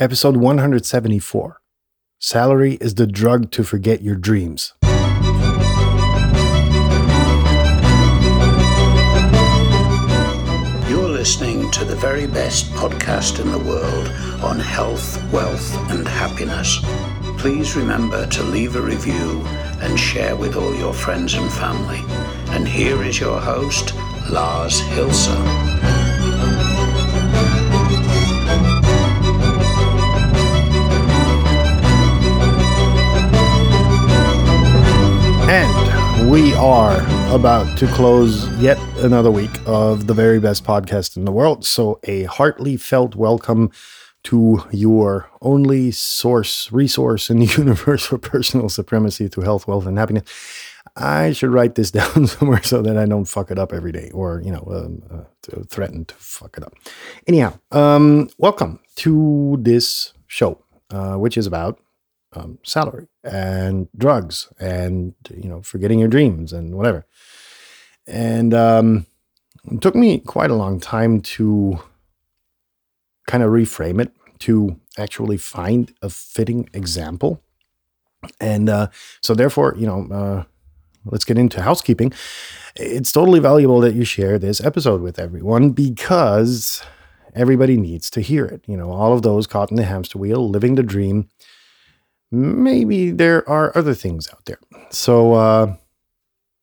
Episode 174 Salary is the drug to forget your dreams. You're listening to the very best podcast in the world on health, wealth, and happiness. Please remember to leave a review and share with all your friends and family. And here is your host, Lars Hilser. We are about to close yet another week of the very best podcast in the world. So, a heartily felt welcome to your only source, resource in the universe for personal supremacy through health, wealth, and happiness. I should write this down somewhere so that I don't fuck it up every day or, you know, um, uh, threaten to fuck it up. Anyhow, um, welcome to this show, uh, which is about um, salary and drugs and you know forgetting your dreams and whatever. And um, it took me quite a long time to kind of reframe it to actually find a fitting example. And uh, so therefore you know uh, let's get into housekeeping. It's totally valuable that you share this episode with everyone because everybody needs to hear it. You know all of those caught in the hamster wheel living the dream maybe there are other things out there. So, uh,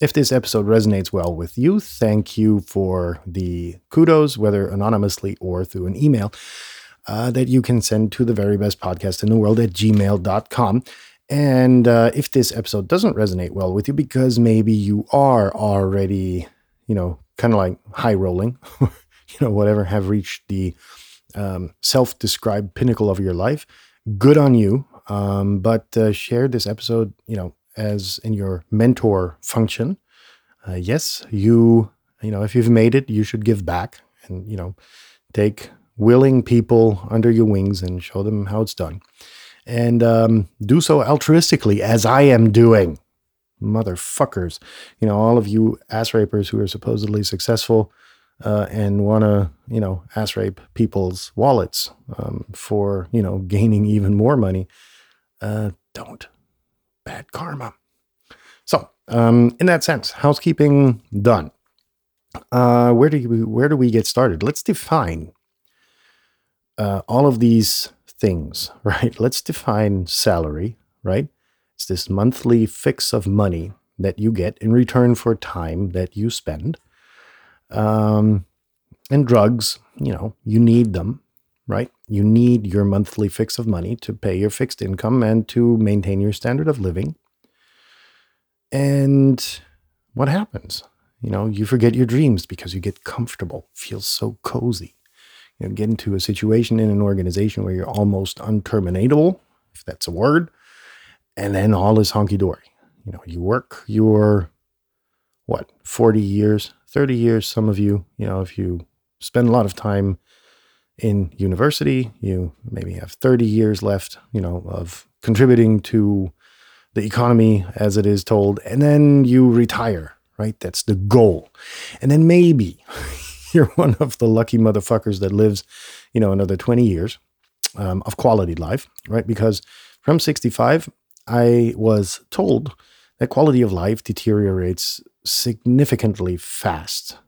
if this episode resonates well with you, thank you for the kudos, whether anonymously or through an email, uh, that you can send to the very best podcast in the world at gmail.com. And uh, if this episode doesn't resonate well with you, because maybe you are already, you know, kind of like high rolling, you know, whatever, have reached the um, self described pinnacle of your life, good on you. Um, but uh, share this episode, you know, as in your mentor function. Uh, yes, you, you know, if you've made it, you should give back and, you know, take willing people under your wings and show them how it's done. And um, do so altruistically, as I am doing. Motherfuckers. You know, all of you ass rapers who are supposedly successful uh, and want to, you know, ass rape people's wallets um, for, you know, gaining even more money uh, don't. Bad karma. So, um, in that sense, housekeeping done. Uh, where do we, where do we get started? Let's define uh, all of these things, right? Let's define salary, right? It's this monthly fix of money that you get in return for time that you spend. Um, and drugs, you know, you need them right? You need your monthly fix of money to pay your fixed income and to maintain your standard of living. And what happens? You know, you forget your dreams because you get comfortable, feels so cozy. You know, get into a situation in an organization where you're almost unterminatable, if that's a word, and then all is honky dory. You know, you work your what, 40 years, 30 years, some of you, you know, if you spend a lot of time in university. You maybe have 30 years left, you know, of contributing to the economy as it is told, and then you retire, right? That's the goal. And then maybe you're one of the lucky motherfuckers that lives, you know, another 20 years um, of quality life, right? Because from 65, I was told that quality of life deteriorates significantly fast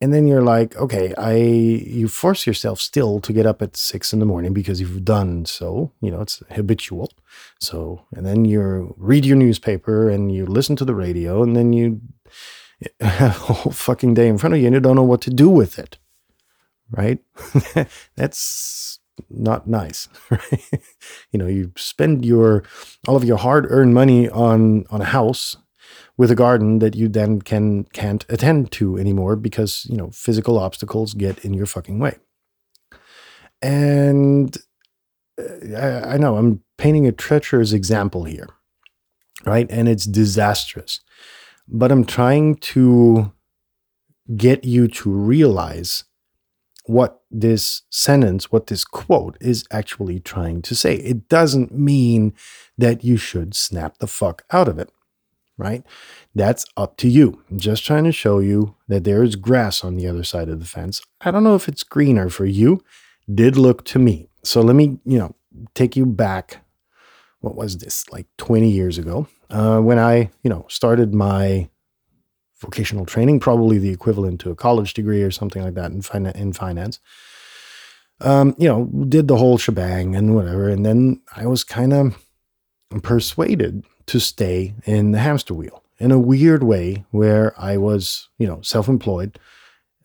and then you're like okay i you force yourself still to get up at six in the morning because you've done so you know it's habitual. So and then you read your newspaper and you listen to the radio and then you have a whole fucking day in front of you and you don't know what to do with it right? That's not nice right? You know you spend your all of your hard earned money on on a house with a garden that you then can can't attend to anymore because you know physical obstacles get in your fucking way. And uh, I, I know i'm painting a treacherous example here right? And it's disastrous. But i'm trying to get you to realize what this sentence, what this quote is actually trying to say. It doesn't mean that you should snap the fuck out of it right? That's up to you. I'm just trying to show you that there is grass on the other side of the fence. I don't know if it's greener for you. did look to me. So let me, you know, take you back. What was this? Like 20 years ago, uh, when I, you know, started my vocational training, probably the equivalent to a college degree or something like that in, fin- in finance. Um, you know, did the whole shebang and whatever. And then I was kind of persuaded to stay in the hamster wheel in a weird way where I was, you know, self employed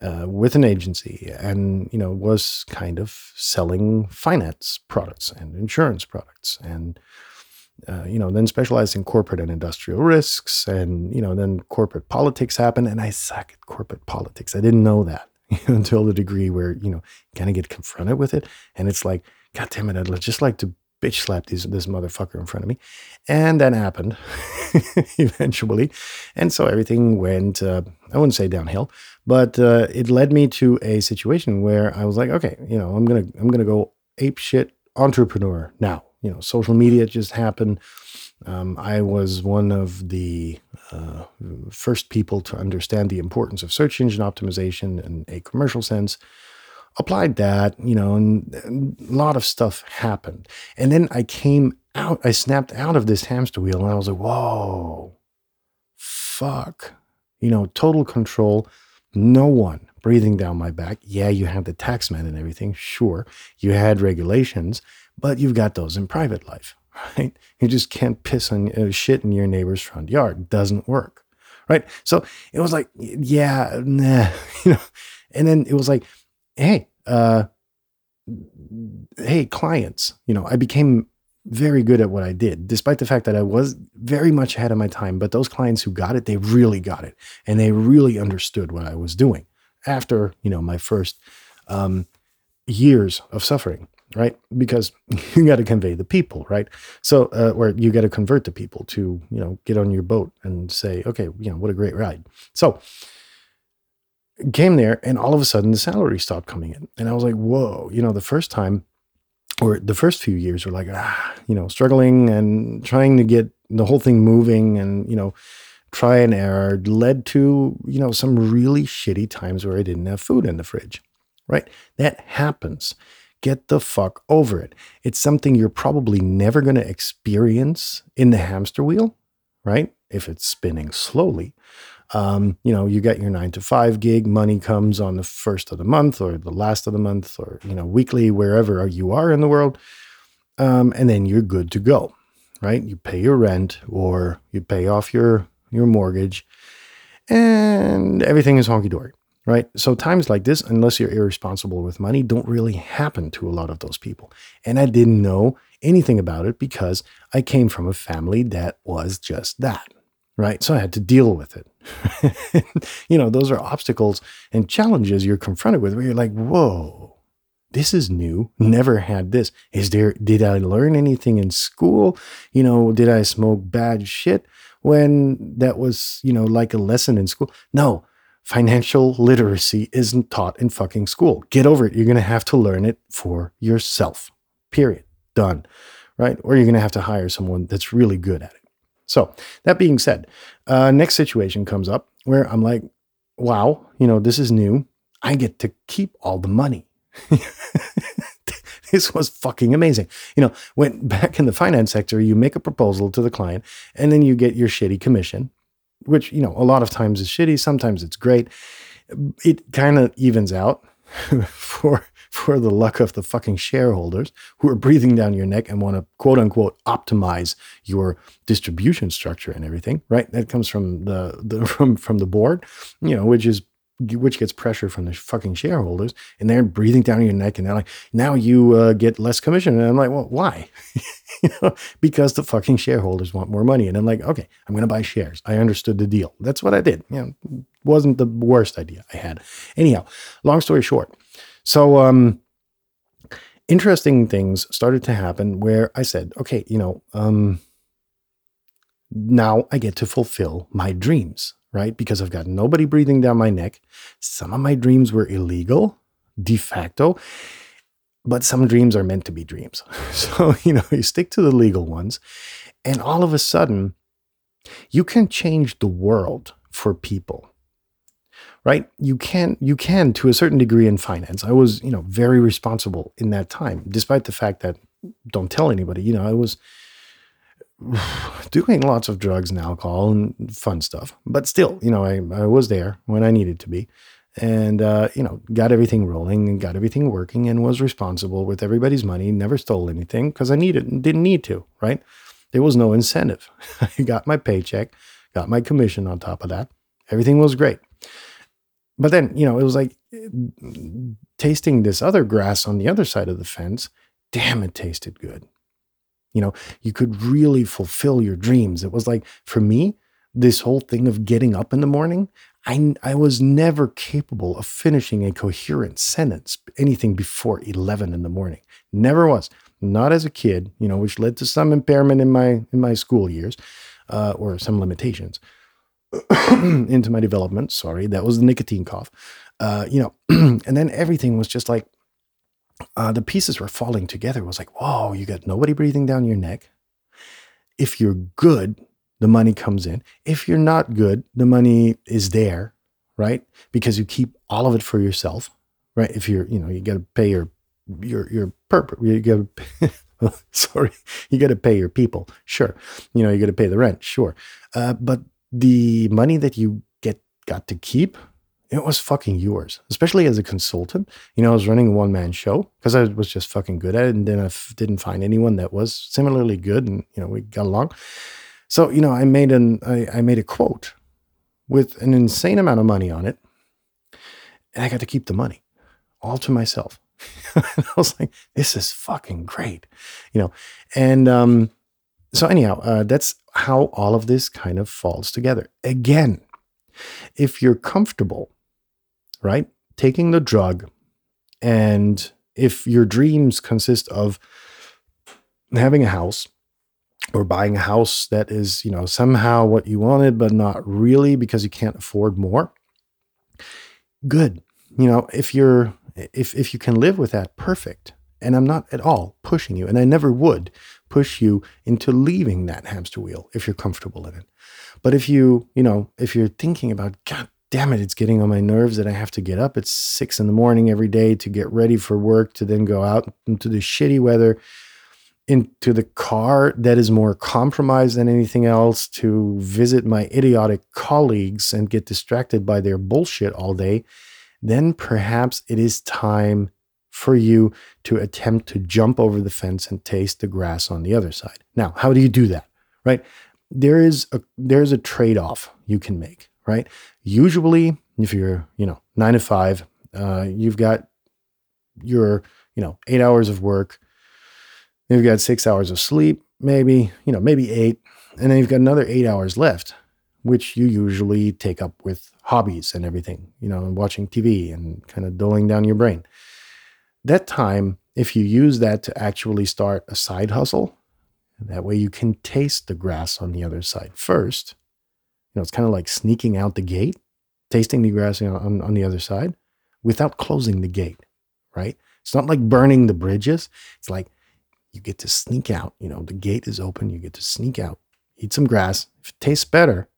uh, with an agency and, you know, was kind of selling finance products and insurance products and, uh, you know, then specialized in corporate and industrial risks. And, you know, then corporate politics happened and I suck at corporate politics. I didn't know that until the degree where, you know, kind of get confronted with it. And it's like, God damn it, I'd just like to bitch slapped these, this motherfucker in front of me. And that happened eventually. And so everything went, uh, I wouldn't say downhill, but uh, it led me to a situation where I was like, okay, you know, I'm going to, I'm going to go ape shit entrepreneur now. You know, social media just happened. Um, I was one of the uh, first people to understand the importance of search engine optimization in a commercial sense applied that, you know, and, a lot of stuff happened. And then I came out, I snapped out of this hamster wheel and I was like, whoa, fuck, you know, total control, no one breathing down my back. Yeah, you had the tax man and everything, sure. You had regulations, but you've got those in private life, right? You just can't piss on uh, shit in your neighbor's front yard. Doesn't work, right? So it was like, yeah, nah, you know, and then it was like, hey, uh, hey, clients, you know, I became very good at what I did, despite the fact that I was very much ahead of my time. But those clients who got it, they really got it, and they really understood what I was doing after you know my first um, years of suffering, right? Because you got to convey the people, right? So, uh, or you got to convert the people to you know get on your boat and say, okay, you know, what a great ride. So came there and all of a sudden the salary stopped coming in. And I was like, whoa, you know, the first time or the first few years were like, ah, you know, struggling and trying to get the whole thing moving and, you know, try and error led to, you know, some really shitty times where I didn't have food in the fridge, right? That happens. Get the fuck over it. It's something you're probably never going to experience in the hamster wheel, right? If it's spinning slowly. Um, you know, you get your nine to five gig, money comes on the first of the month or the last of the month or, you know, weekly, wherever you are in the world. Um, and then you're good to go, right? You pay your rent or you pay off your, your mortgage and everything is honky dory, right? So times like this, unless you're irresponsible with money, don't really happen to a lot of those people. And I didn't know anything about it because I came from a family that was just that right? So I had to deal with it. you know, those are obstacles and challenges you're confronted with where you're like, whoa, this is new. Never had this. Is there, did I learn anything in school? You know, did I smoke bad shit when that was, you know, like a lesson in school? No. Financial literacy isn't taught in fucking school. Get over it. You're going to have to learn it for yourself. Period. Done. Right? Or you're going to have to hire someone that's really good at it. So, that being said, uh, next situation comes up where I'm like, wow, you know, this is new. I get to keep all the money. this was fucking amazing. You know, when back in the finance sector, you make a proposal to the client and then you get your shitty commission, which, you know, a lot of times is shitty, sometimes it's great. It kind of evens out for for the luck of the fucking shareholders who are breathing down your neck and want to quote unquote optimize your distribution structure and everything, right? That comes from the, the from from the board, you know, which is which gets pressure from the fucking shareholders, and they're breathing down your neck, and they're like, now you uh, get less commission, and I'm like, well, why? you know, because the fucking shareholders want more money, and I'm like, okay, I'm gonna buy shares. I understood the deal. That's what I did. You know, wasn't the worst idea I had. Anyhow, long story short, so, um, interesting things started to happen where I said, okay, you know, um, now I get to fulfill my dreams, right? Because I've got nobody breathing down my neck. Some of my dreams were illegal de facto, but some dreams are meant to be dreams. So, you know, you stick to the legal ones, and all of a sudden, you can change the world for people right? You can you can to a certain degree in finance. I was, you know, very responsible in that time, despite the fact that don't tell anybody, you know, I was doing lots of drugs and alcohol and fun stuff. But still, you know, I, I was there when I needed to be and uh, you know got everything rolling and got everything working and was responsible with everybody's money never stole anything because i needed and didn't need to right there was no incentive i got my paycheck got my commission on top of that everything was great but then you know it was like tasting this other grass on the other side of the fence damn it tasted good you know you could really fulfill your dreams it was like for me this whole thing of getting up in the morning I, I was never capable of finishing a coherent sentence, anything before 11 in the morning. Never was. Not as a kid, you know, which led to some impairment in my in my school years, uh, or some limitations into my development. Sorry, that was the nicotine cough. Uh, you know, and then everything was just like uh, the pieces were falling together. It was like, whoa, you got nobody breathing down your neck. If you're good, the money comes in. If you're not good, the money is there, right? Because you keep all of it for yourself, right? If you're, you know, you got to pay your your your perp, you got to sorry, you got to pay your people, sure. You know, you got to pay the rent, sure. Uh, but the money that you get got to keep, it was fucking yours. Especially as a consultant, you know, I was running a one man show because I was just fucking good at it, and then I f- didn't find anyone that was similarly good, and you know, we got along. So, you know, I made an I, I made a quote with an insane amount of money on it. And I got to keep the money all to myself. I was like, this is fucking great. You know, and um, so anyhow, uh, that's how all of this kind of falls together. Again, if you're comfortable, right, taking the drug, and if your dreams consist of having a house, or buying a house that is, you know, somehow what you wanted, but not really because you can't afford more. Good. You know, if you're, if, if you can live with that, perfect. And I'm not at all pushing you, and I never would push you into leaving that hamster wheel if you're comfortable in it. But if you, you know, if you're thinking about, God damn it, it's getting on my nerves that I have to get up at six in the morning every day to get ready for work, to then go out into the shitty weather into the car that is more compromised than anything else to visit my idiotic colleagues and get distracted by their bullshit all day, then perhaps it is time for you to attempt to jump over the fence and taste the grass on the other side. Now, how do you do that? Right? There is a there's a trade-off you can make, right? Usually, if you're, you know, 9 to 5, uh, you've got your, you know, 8 hours of work, You've got six hours of sleep, maybe, you know, maybe eight. And then you've got another eight hours left, which you usually take up with hobbies and everything, you know, and watching TV and kind of dulling down your brain. That time, if you use that to actually start a side hustle, that way you can taste the grass on the other side first. You know, it's kind of like sneaking out the gate, tasting the grass on, on the other side without closing the gate, right? It's not like burning the bridges. It's like you get to sneak out. You know, the gate is open. You get to sneak out, eat some grass. If it tastes better,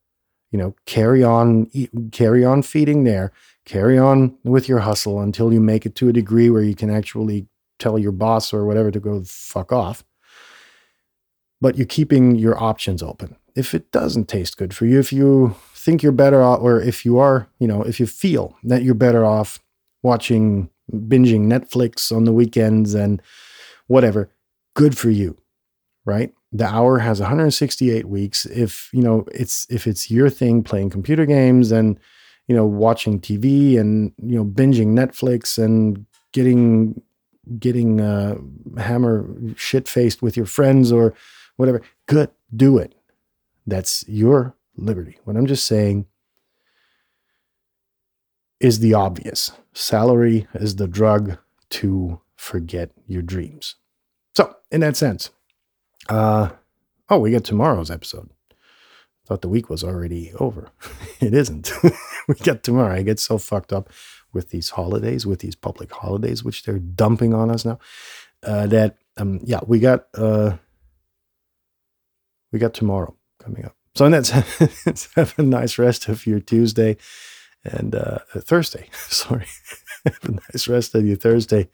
you know, carry on, eat, carry on feeding there, carry on with your hustle until you make it to a degree where you can actually tell your boss or whatever to go fuck off. But you're keeping your options open. If it doesn't taste good for you, if you think you're better off, or if you are, you know, if you feel that you're better off watching, binging Netflix on the weekends and whatever, good for you, right? The hour has 168 weeks. If, you know, it's if it's your thing playing computer games and, you know, watching TV and, you know, binging Netflix and getting getting uh hammer shit faced with your friends or whatever, good, do it. That's your liberty. What I'm just saying is the obvious. Salary is the drug to forget your dreams. So, in that sense, uh, oh, we get tomorrow's episode. Thought the week was already over. it isn't. we got tomorrow. I get so fucked up with these holidays, with these public holidays, which they're dumping on us now. Uh, that um, yeah, we got uh, we got tomorrow coming up. So in that have a nice rest of your Tuesday, and uh, Thursday. Sorry. have a nice rest of your Thursday.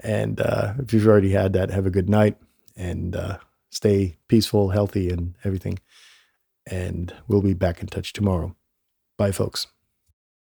And uh, if you've already had that, have a good night and uh, stay peaceful, healthy, and everything. And we'll be back in touch tomorrow. Bye, folks.